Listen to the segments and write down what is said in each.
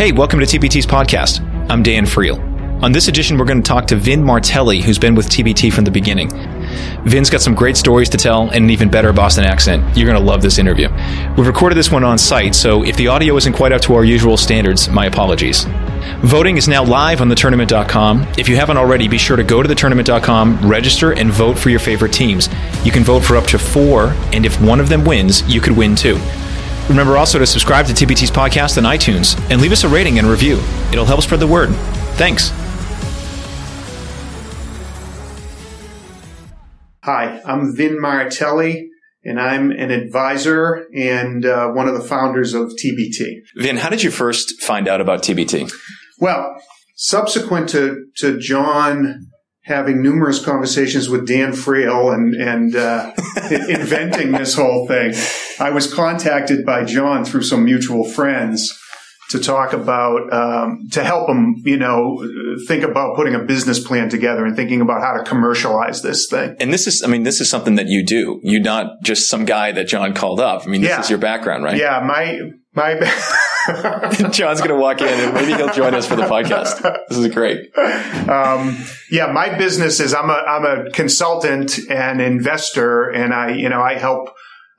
Hey, welcome to TBT's podcast. I'm Dan Friel. On this edition, we're going to talk to Vin Martelli, who's been with TBT from the beginning. Vin's got some great stories to tell and an even better Boston accent. You're going to love this interview. We've recorded this one on site, so if the audio isn't quite up to our usual standards, my apologies. Voting is now live on thetournament.com. If you haven't already, be sure to go to thetournament.com, register, and vote for your favorite teams. You can vote for up to four, and if one of them wins, you could win too. Remember also to subscribe to TBT's podcast on iTunes and leave us a rating and review. It'll help spread the word. Thanks. Hi, I'm Vin Martelli, and I'm an advisor and uh, one of the founders of TBT. Vin, how did you first find out about TBT? Well, subsequent to, to John having numerous conversations with Dan Friel and, and uh, inventing this whole thing, I was contacted by John through some mutual friends to talk about um, to help him, you know, think about putting a business plan together and thinking about how to commercialize this thing. And this is, I mean, this is something that you do. You're not just some guy that John called up. I mean, this Yeah. is your background, right? Yeah, my my. John's going to walk in and maybe he'll join us for the podcast. This is great. um, yeah, my business is I'm a I'm a consultant and investor, and I you know I help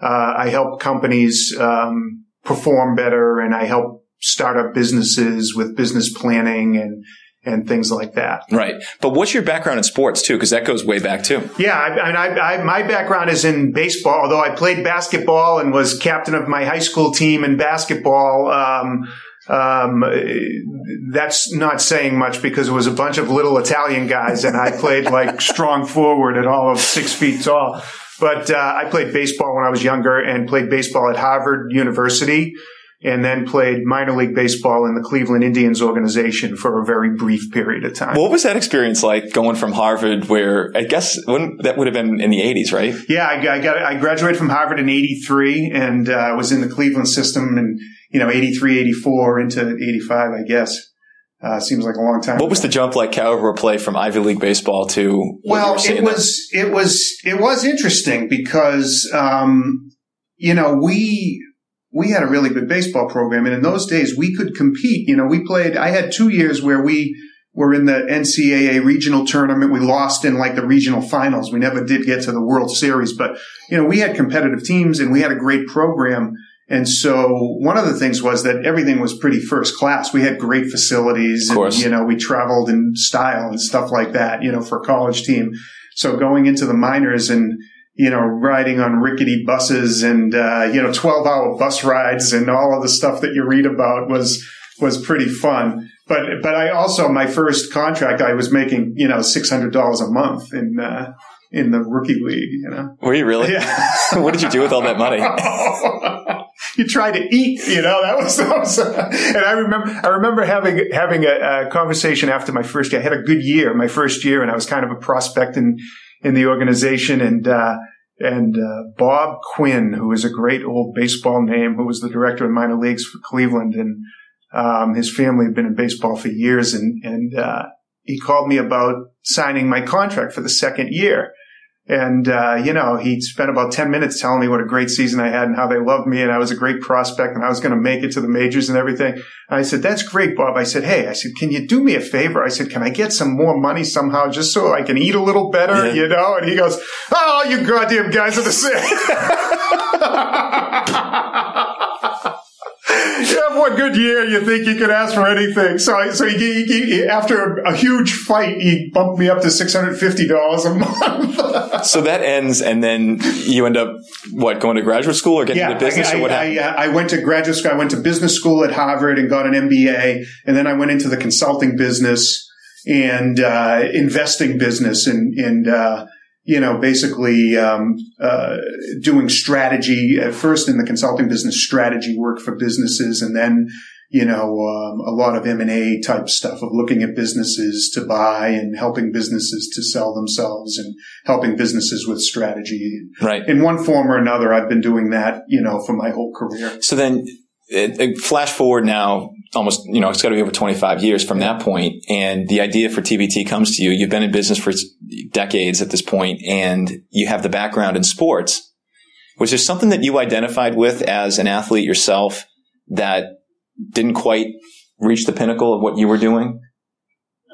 uh, I help companies um, perform better, and I help startup businesses with business planning and and things like that. Right. But what's your background in sports too? Because that goes way back too. Yeah, I, I, I, I, my background is in baseball. Although I played basketball and was captain of my high school team in basketball. Um, um, that's not saying much because it was a bunch of little Italian guys, and I played like strong forward at all of six feet tall. But uh, I played baseball when I was younger, and played baseball at Harvard University and then played minor league baseball in the Cleveland Indians organization for a very brief period of time. What was that experience like going from Harvard, where I guess when, that would have been in the 80s, right? Yeah, I, I got I graduated from Harvard in '83 and uh, was in the Cleveland system, and you know '83, '84 into '85, I guess. Uh, seems like a long time. What was the jump like caliber play from Ivy League baseball to well were saying it was it was it was interesting because um, you know we we had a really good baseball program and in those days we could compete you know we played i had two years where we were in the ncaa regional tournament we lost in like the regional finals we never did get to the world series but you know we had competitive teams and we had a great program and so one of the things was that everything was pretty first class. We had great facilities Of course. and, you know, we traveled in style and stuff like that, you know, for a college team. So going into the minors and, you know, riding on rickety buses and, uh, you know, 12 hour bus rides and all of the stuff that you read about was, was pretty fun. But, but I also, my first contract, I was making, you know, $600 a month in, uh, in the rookie league, you know? Were you really? Yeah. what did you do with all that money? you try to eat, you know, that was, that was and I remember, I remember having, having a, a conversation after my first year. I had a good year, my first year, and I was kind of a prospect in, in the organization and, uh, and, uh, Bob Quinn, who is a great old baseball name, who was the director of minor leagues for Cleveland and, um, his family had been in baseball for years and, and, uh, he called me about signing my contract for the second year. And, uh, you know, he spent about 10 minutes telling me what a great season I had and how they loved me and I was a great prospect and I was going to make it to the majors and everything. And I said, that's great, Bob. I said, Hey, I said, can you do me a favor? I said, can I get some more money somehow just so I can eat a little better, Yeah. you know? And he goes, Oh, you goddamn guys are the same. Have one good year, you think you could ask for anything. So, I, so he, he, he, after a, a huge fight, he bumped me up to six hundred fifty dollars a month. so that ends, and then you end up what going to graduate school or getting into business I, or what I, happened? I, I went to graduate school. I went to business school at Harvard and got an MBA, and then I went into the consulting business and uh, investing business, and and uh, you know basically um, uh, doing strategy at first in the consulting business, strategy work for businesses, and then you know um, a lot of M and A type stuff of looking at businesses to buy and helping businesses to sell themselves and helping businesses with strategy right. in one form or another, I've been doing that, you know, for my whole career. So then, it, it- flash forward now, almost, you know, it's got to be over 25 years from that point, and the idea for TBT comes to you. You've been in business for decades at this point, and you have the background in sports. Was there something that you identified with as an athlete yourself that didn't quite reach the pinnacle of what you were doing,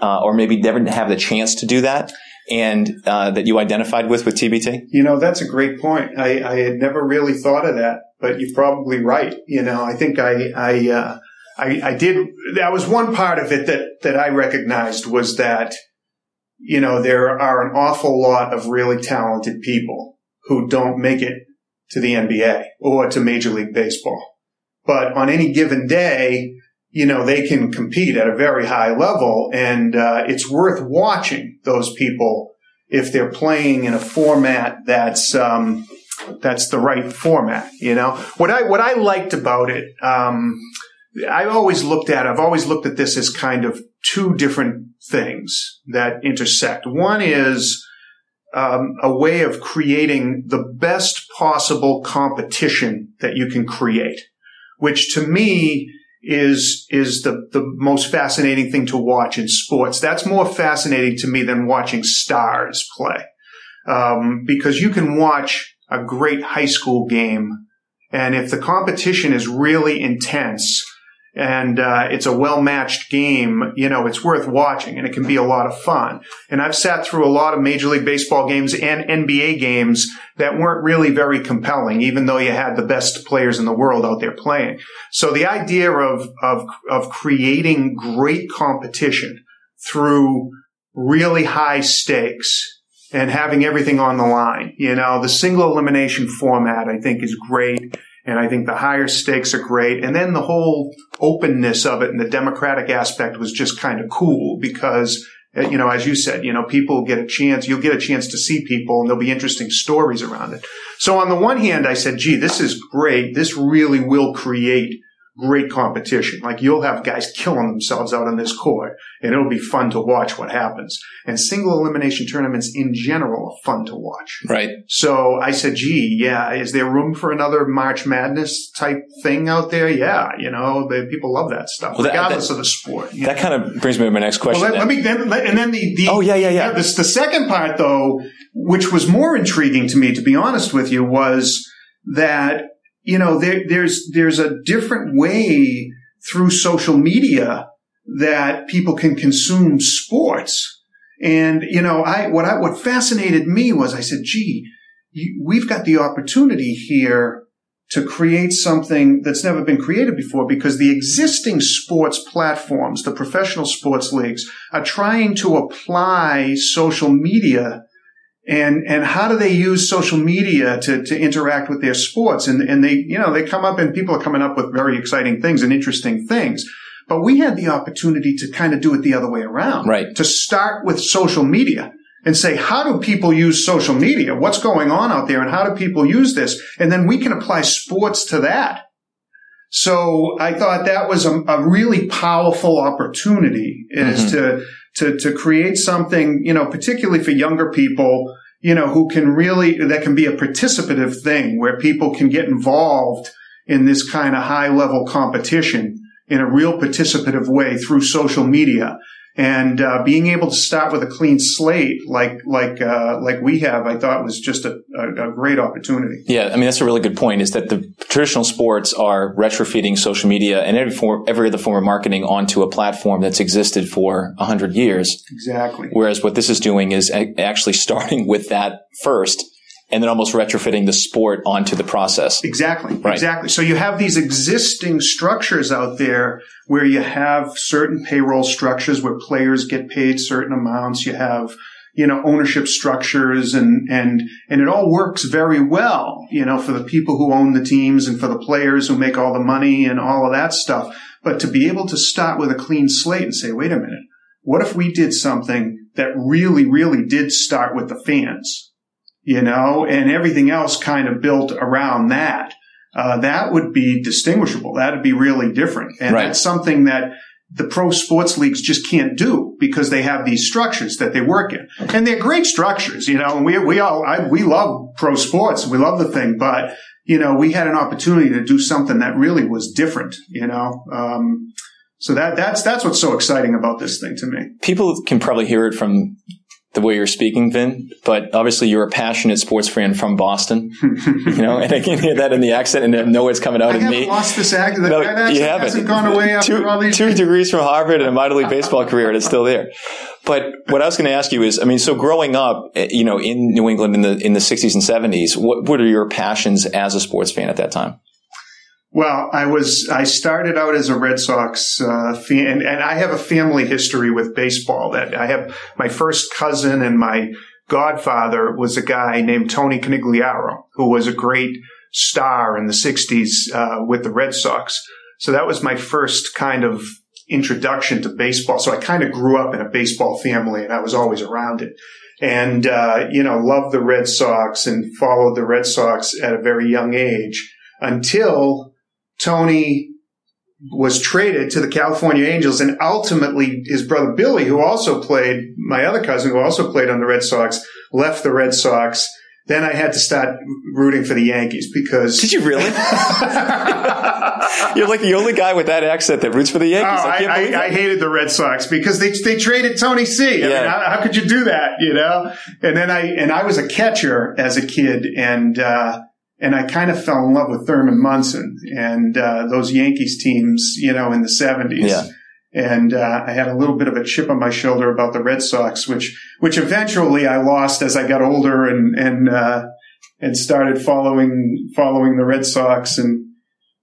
uh, or maybe never have the chance to do that, and uh, that you identified with with TBT? You know, that's a great point. I, I, had never really thought of that, but you're probably right. You know, I think I I, uh, I I did. That was one part of it that that I recognized was that you know there are an awful lot of really talented people who don't make it to the NBA or to Major League Baseball. But on any given day, you know, they can compete at a very high level and uh, it's worth watching those people if they're playing in a format that's um, that's the right format. You know, what I what I liked about it, um, I always looked at. I've always looked at this as kind of two different things that intersect. One is um, a way of creating the best possible competition that you can create, which to me is is the the most fascinating thing to watch in sports. That's more fascinating to me than watching stars play, um, because you can watch a great high school game, and if the competition is really intense and uh, it's a well matched game, you know, it's worth watching and it can be a lot of fun. And I've sat through a lot of Major League Baseball games and NBA games that weren't really very compelling, even though you had the best players in the world out there playing. So the idea of, of, of creating great competition through really high stakes and having everything on the line, you know, the single elimination format, I think is great. And I think the higher stakes are great. And then the whole openness of it and the democratic aspect was just kind of cool because, uh, you know, as you said, you know, people get a chance, you'll get a chance to see people and there'll be interesting stories around it. So on the one hand, I said, gee, this is great. This really will create great competition. Like you'll have guys killing themselves out on this court and it'll be fun to watch what happens. And single elimination tournaments in general are fun to watch. Right. So I said, gee, yeah, is there room for another March Madness type thing out there? Yeah. You know, the, people love that stuff, well, regardless that, of the sport. That know? kind of brings me to my next question. Well, let, let, me, then, let, and then the, the, oh, yeah, yeah, yeah. the second part though, which was more intriguing to me, to be honest with you, was that you know, there, there's, there's a different way through social media that people can consume sports. And, you know, I, what I, what fascinated me was I said, gee, we've got the opportunity here to create something that's never been created before because the existing sports platforms, the professional sports leagues are trying to apply social media and and how do they use social media to to interact with their sports? And and they you know they come up and people are coming up with very exciting things and interesting things. But we had the opportunity to kind of do it the other way around. Right. To start with social media and say how do people use social media? What's going on out there and how do people use this? And then we can apply sports to that. So I thought that was a, a really powerful opportunity is mm-hmm. to to, to create something, you know, particularly for younger people, you know, who can really, that can be a participative thing where people can get involved in this kind of high level competition in a real participative way through social media and uh, being able to start with a clean slate like like uh, like we have, I thought was just a, a, a, great opportunity. Yeah, I mean that's a really good point. Is that the traditional sports are retrofitting social media and every form, every other form of marketing onto a platform that's existed for hundred years. Exactly. Whereas what this is doing is actually starting with that first and then almost retrofitting the sport onto the process. Exactly. Right. Exactly. So you have these existing structures out there where you have certain payroll structures where players get paid certain amounts. You have, you know, ownership structures and, and, and it all works very well, you know, for the people who own the teams and for the players who make all the money and all of that stuff. But to be able to start with a clean slate and say, wait a minute, what if we did something that really, really did start with the fans? You know, and everything else kind of built around that. Uh, that would be distinguishable. That'd be really different. And right. that's something that the pro sports leagues just can't do because they have these structures that they work in. And they're great structures, you know, and we, we all, I, we love pro sports. We love the thing, but, you know, we had an opportunity to do something that really was different, you know, um, so that, that's, that's what's so exciting about this thing to me. People can probably hear it from the way you're speaking, Vin, but obviously you're a passionate sports fan from Boston, you know, and I can hear that in the accent and I know it's coming out I of me. lost this accent. No, accent you haven't. hasn't gone away after two, all these two degrees from Harvard and a minor league baseball career, and it's still there. But what I was going to ask you is, I mean, so growing up, eh, you know, in New England in the in the 60s and 70s, what what are your passions as a sports fan at that time? Well, I was I started out as a Red Sox uh, fan, and I have a family history with baseball. That I have my first cousin and my godfather was a guy named Tony Conigliaro, who was a great star in the '60s uh, with the Red Sox. So that was my first kind of introduction to baseball. So I kind of grew up in a baseball family, and I was always around it. And uh, you know, loved the Red Sox and followed the Red Sox at a very young age until Tony was traded to the California Angels and ultimately his brother Billy, who also played, my other cousin who also played on the Red Sox, left the Red Sox. Then I had to start rooting for the Yankees because. Did you really? You're like the only guy with that accent that roots for the Yankees. Oh, I, I, I, hated the Red Sox because they they traded Tony C. I Yeah. mean, how, how could you do that? You know. And then I and I was a catcher as a kid, and uh, and I kind of fell in love with Thurman Munson and uh, those Yankees teams, you know, in the seventies. Yeah. And uh, I had a little bit of a chip on my shoulder about the Red Sox, which which eventually I lost as I got older and and uh, and started following following the Red Sox and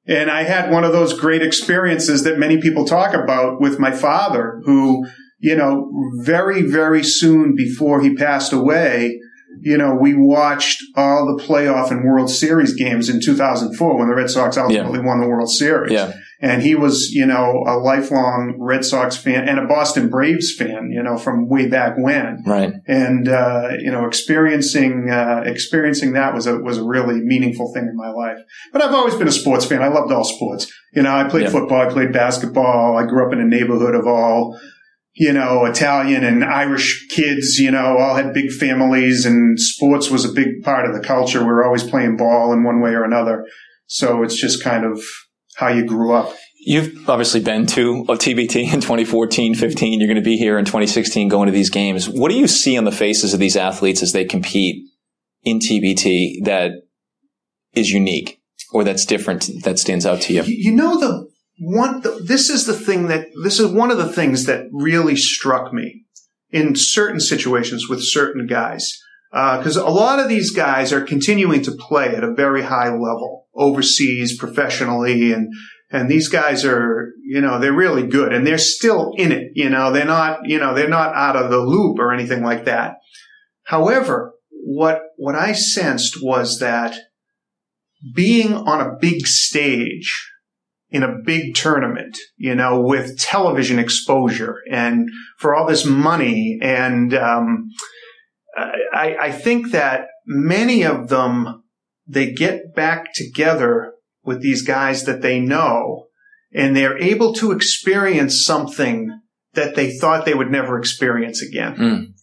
and I had one of those great experiences that many people talk about with my father, who, you know, very, very soon before he passed away, you know, we watched all the playoff and World Series games in 2004 when the Red Sox ultimately won the World Series. Yeah. And he was, you know, a lifelong Red Sox fan and a Boston Braves fan, you know, from way back when Right. and uh, you know experiencing uh, experiencing that was a was a really meaningful thing in my life. But I've always been a sports fan. I loved all sports. You know, I played Yeah. football, I played basketball. I grew up in a neighborhood of all you know Italian and Irish kids. You know, all had big families, and sports was a big part of the culture. We were always playing ball in one way or another. So it's just kind of how you grew up. You've obviously been to a TBT in 2014, 15. You're going to be here in 2016 going to these games. What do you see on the faces of these athletes as they compete in TBT that is unique or that's different that stands out to you? You know the one. This is the thing that this is one of the things that really struck me in certain situations with certain guys. Uh, because a lot of these guys are continuing to play at a very high level overseas, professionally, and and these guys are, you know, they're really good, and they're still in it. You know, they're not, you know, they're not out of the loop or anything like that. However, what what I sensed was that being on a big stage in a big tournament, you know, with television exposure and for all this money. And um, I, I think that many of them, they get back together with these guys that they know and they're able to experience something that they thought they would never experience again. Mm.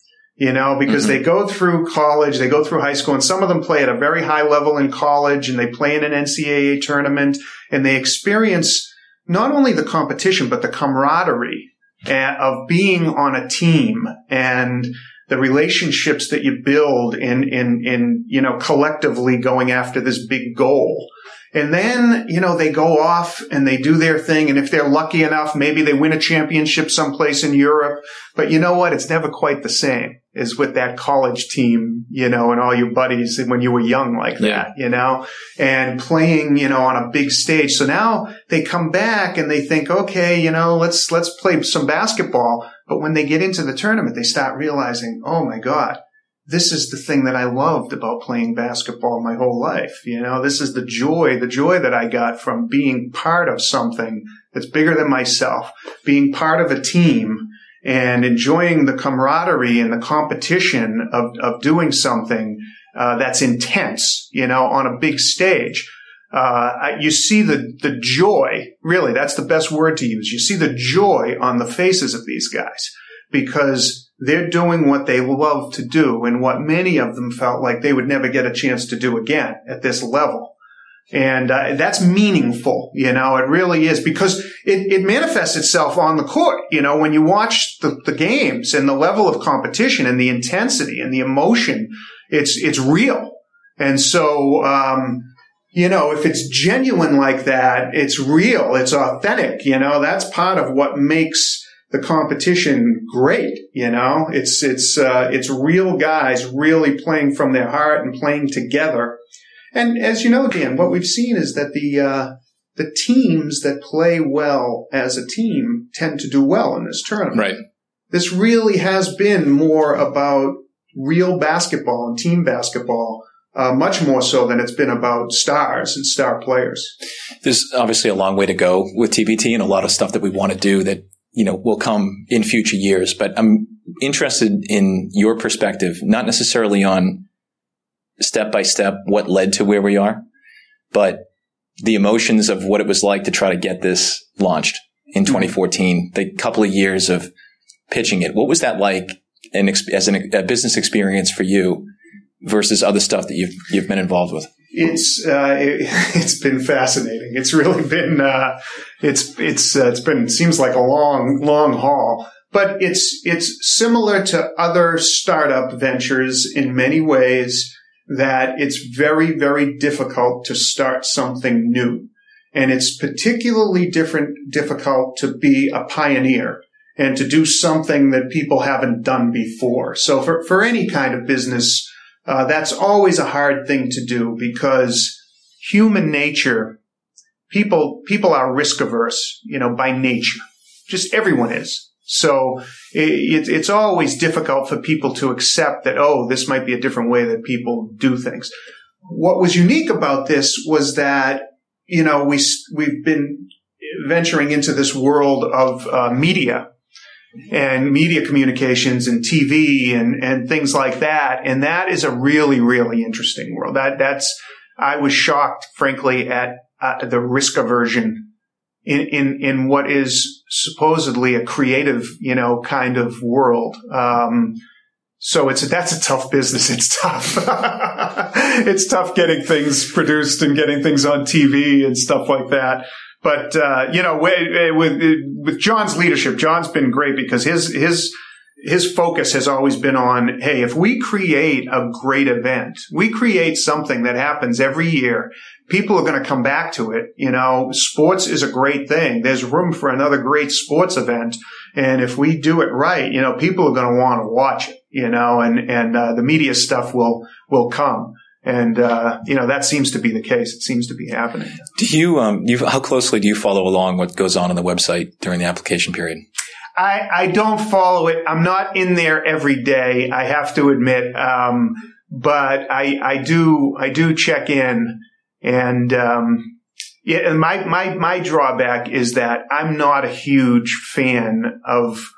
You know, because Mhm. they go through college, they go through high school, and some of them play at a very high level in college and they play in an NCAA tournament and they experience not only the competition, but the camaraderie uh, of being on a team and the relationships that you build in, in, in, you know, collectively going after this big goal. And then, you know, they go off and they do their thing. And if they're lucky enough, maybe they win a championship someplace in Europe. But you know what? It's never quite the same as with that college team, you know, and all your buddies and when you were young like that, Yeah. you know, and playing, you know, on a big stage. So now they come back and they think, okay, you know, let's, let's play some basketball. But when they get into the tournament, they start realizing, oh my God, this is the thing that I loved about playing basketball my whole life. You know, this is the joy, the joy that I got from being part of something that's bigger than myself, being part of a team and enjoying the camaraderie and the competition of, of doing something uh, that's intense, you know, on a big stage. Uh, you see the, the joy, really, that's the best word to use. You see the joy on the faces of these guys because they're doing what they love to do and what many of them felt like they would never get a chance to do again at this level. And uh, that's meaningful, you know, it really is because it, it manifests itself on the court. You know, when you watch the, the games and the level of competition and the intensity and the emotion, it's, it's real. And so, um, you know, if it's genuine like that, it's real, it's authentic, you know, that's part of what makes the competition great, you know, it's, it's, uh, it's real guys really playing from their heart and playing together. And as you know, Dan, what we've seen is that the, uh, the teams that play well as a team tend to do well in this tournament. Right. This really has been more about real basketball and team basketball uh, much more so than it's been about stars and star players. There's obviously a long way to go with TBT and a lot of stuff that we want to do that, you know, will come in future years. But I'm interested in your perspective, not necessarily on step by step what led to where we are, but the emotions of what it was like to try to get this launched in mm-hmm. 2014, the couple of years of pitching it. What was that like an, as an, a business experience for you? versus other stuff that you've you've been involved with? It's uh, it, has been fascinating. It's really been uh, it's it's uh, it's been seems like a long long haul, but it's it's similar to other startup ventures in many ways. That it's very very difficult to start something new, and it's particularly different difficult to be a pioneer and to do something that people haven't done before. So for for any kind of business uh, that's always a hard thing to do because human nature, people, people are risk averse, you know, by nature. Just everyone is. So it, it's always difficult for people to accept that, oh, this might be a different way that people do things. What was unique about this was that, you know, we, we've been venturing into this world of uh, media and media communications and TV and, and things like that. And that is a really, really interesting world. That, that's, I was shocked, frankly, at uh, the risk aversion in, in, in what is supposedly a creative, you know, kind of world. Um, so it's that's a tough business. It's tough. it's tough getting things produced and getting things on TV and stuff like that. But uh, you know, with, with John's leadership, John's been great because his his his focus has always been on, hey, if we create a great event, we create something that happens every year, people are going to come back to it. You know, sports is a great thing. There's room for another great sports event. And if we do it right, you know, people are going to want to watch it, you know, and, and, uh, the media stuff will, will come. And, uh, you know, that seems to be the case. It seems to be happening. Do you, um, you, how closely do you follow along what goes on on the website during the application period? I, I don't follow it. I'm not in there every day. I have to admit. Um, but I, I do, I do check in and, um, yeah, and my, my, my drawback is that I'm not a huge fan of,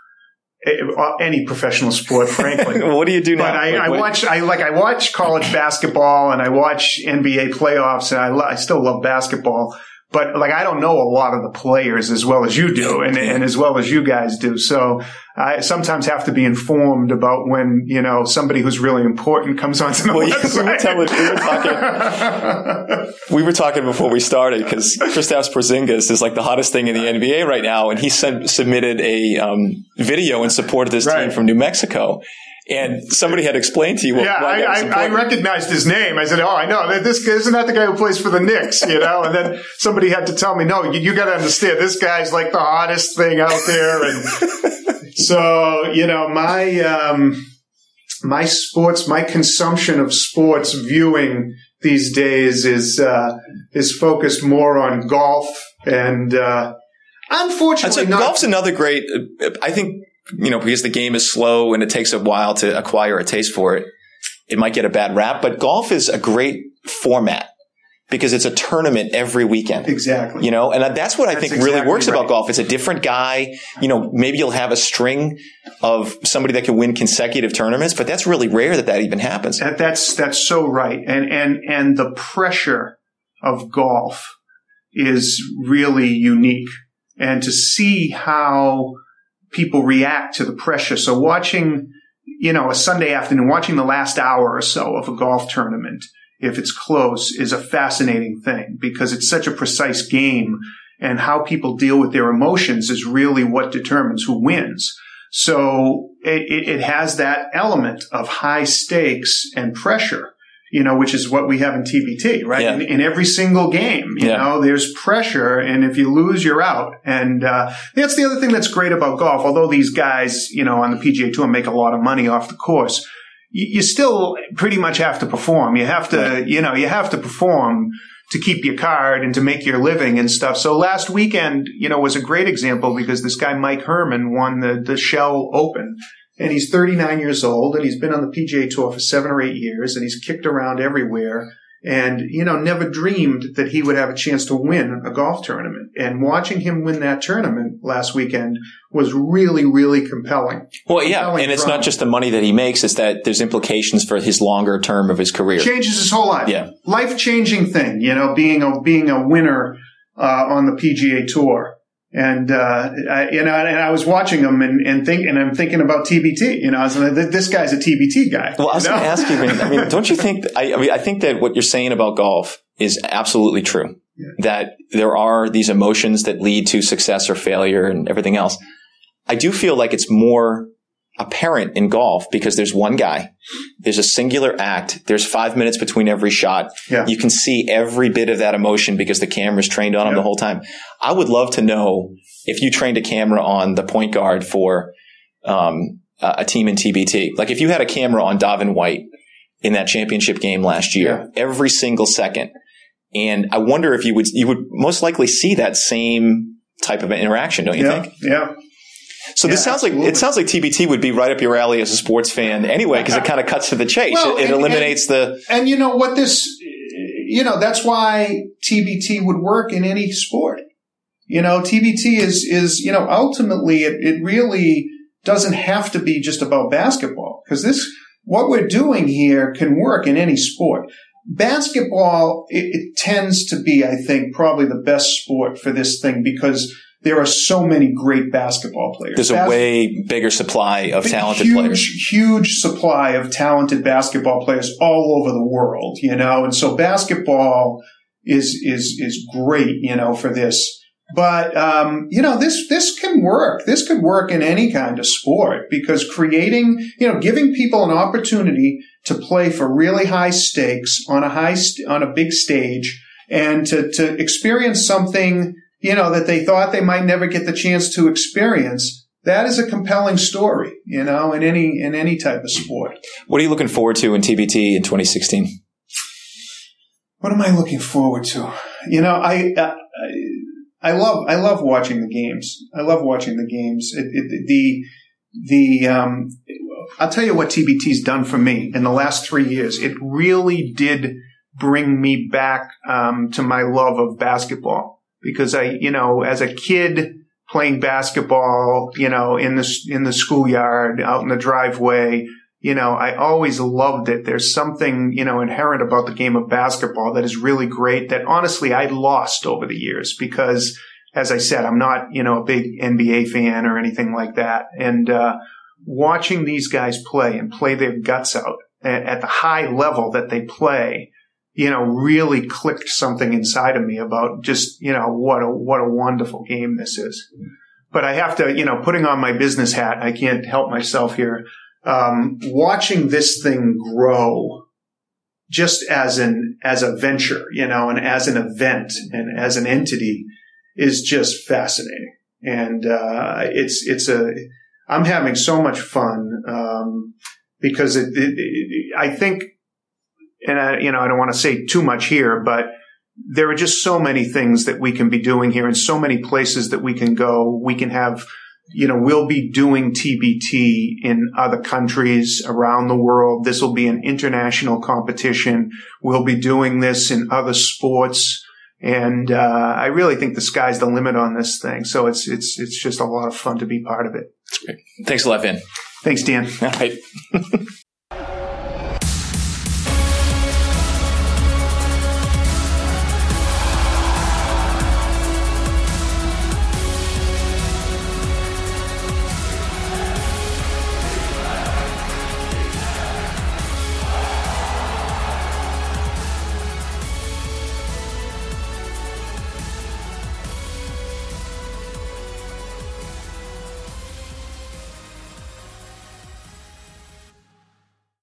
any professional sport, frankly. what do you do now? But I, like, I watch, I like, I watch college basketball and I watch NBA playoffs and I, lo- I still love basketball but like I don't know a lot of the players as well as you do, and, and as well as you guys do. So I sometimes have to be informed about when you know somebody who's really important comes onto the well, website. we, were talking, we, were talking, before we started because Kristaps Porzingis is like the hottest thing in the NBA right now, and he sent, submitted a um, video in support of this right. team from New Mexico. And somebody had explained to you. yeah, I, I, I, recognized his name. I said, "Oh, I know this isn't that the guy who plays for the Knicks?" You know. And then somebody had to tell me, "No, you, you got to understand. This guy's like the hottest thing out there." And so, you know, my um, my sports, my consumption of sports viewing these days is uh, is focused more on golf and. Uh, Unfortunately, golf's another great. I think you know, because the game is slow and it takes a while to acquire a taste for it, it might get a bad rap. But golf is a great format because it's a tournament every weekend. Exactly. You know, and that's what I think exactly really works right. about golf. It's a different guy. You know, maybe you'll have a string of somebody that can win consecutive tournaments, but that's really rare that that even happens. That, that's that's so right. And and and the pressure of golf is really unique. And to see how people react to the pressure. So watching, you know, a Sunday afternoon, watching the last hour or so of a golf tournament if it's close, is a fascinating thing because it's such a precise game and how people deal with their emotions is really what determines who wins. So it, it has that element of high stakes and pressure you know, which is what we have in TBT, right? Yeah. In, in, every single game, you yeah. know, there's pressure, and if you lose, you're out. And uh, that's the other thing that's great about golf. Although these guys, you know, on the PGA Tour make a lot of money off the course, you, you still pretty much have to perform. You have to, right. you know, you have to perform to keep your card and to make your living and stuff. So last weekend, you know, was a great example because this guy Mike Herman won the the Shell Open and he's 39 years old and he's been on the PGA Tour for seven or eight years and he's kicked around everywhere and, you know, never dreamed that he would have a chance to win a golf tournament. And watching him win that tournament last weekend was really, really compelling. Well, yeah. Compelling and it's not just the money that he makes, it's that there's implications for his longer term of his career. Changes his whole life. Yeah. Life changing thing, you know, being a, being a winner, uh, on the PGA Tour. And, uh, I, you know, and I was watching them and, and think, and I'm thinking about TBT, you know, I was like, this guy's a TBT guy. Well, I was you know? going to ask you, I mean, don't you think, I, I, mean, I think that what you're saying about golf is absolutely true. Yeah. That there are these emotions that lead to success or failure and everything else. I do feel like it's more apparent in golf because there's one guy, there's a singular act, there's five minutes between every shot. Yeah. You can see every bit of that emotion because the camera's trained on him Yeah. the whole time. I would love to know if you trained a camera on the point guard for um, a team in TBT. Like if you had a camera on Davin White in that championship game last year, every single second. And I wonder if you would you would most likely see that same type of interaction, don't you yeah, think? yeah. So this Yeah, sounds like it sounds like TBT would be right up your alley as a sports fan anyway, because it kind of cuts to the chase. Well, it, it and- eliminates the And you know what this, you know, that's why TBT would work in any sport. You know, TBT is, is, you know, ultimately it, it really doesn't have to be just about basketball because this, what we're doing here can work in any sport. Basketball, it, it tends to be, I think, probably the best sport for this thing because there are so many great basketball players. there's a Bas- way bigger supply of talented huge, players. Huge supply of talented basketball players all over the world, you know, and so basketball is is is great, you know, for this. But um, you know, this this can work. This could work in any kind of sport because creating, you know, giving people an opportunity to play for really high stakes on a high st- on a big stage and to to experience something, you know, that they thought they might never get the chance to experience that is a compelling story, you know, in any in any type of sport. What are you looking forward to in TBT in 2016? What am I looking forward to? You know, I I, I love I love watching the games. I love watching the games. It, it, the the um, I'll tell you what TBT's done for me in the last three years. It really did bring me back um, to my love of basketball because I, you know, as a kid playing basketball, you know, in the in the schoolyard, out in the driveway, you know, I always loved it. There's something, you know, inherent about the game of basketball that is really great that honestly I lost over the years because as I said, I'm not, you know, a big NBA fan or anything like that. And, uh, watching these guys play and play their guts out at, at the high level that they play, you know, really clicked something inside of me about just, you know, what a, what a wonderful game this is. But I have to, you know, putting on my business hat, I can't help myself here. Um, watching this thing grow just as an, as a venture, you know, and as an event and as an entity is just fascinating. And, uh, it's, it's a, I'm having so much fun, um, because it, it, it I think, and I, you know, I don't want to say too much here, but there are just so many things that we can be doing here and so many places that we can go. We can have, you know, we'll be doing TBT in other countries around the world. This will be an international competition. We'll be doing this in other sports. And, uh, I really think the sky's the limit on this thing. So it's, it's, it's just a lot of fun to be part of it. Thanks a lot, Vin. Thanks, Dan. All right.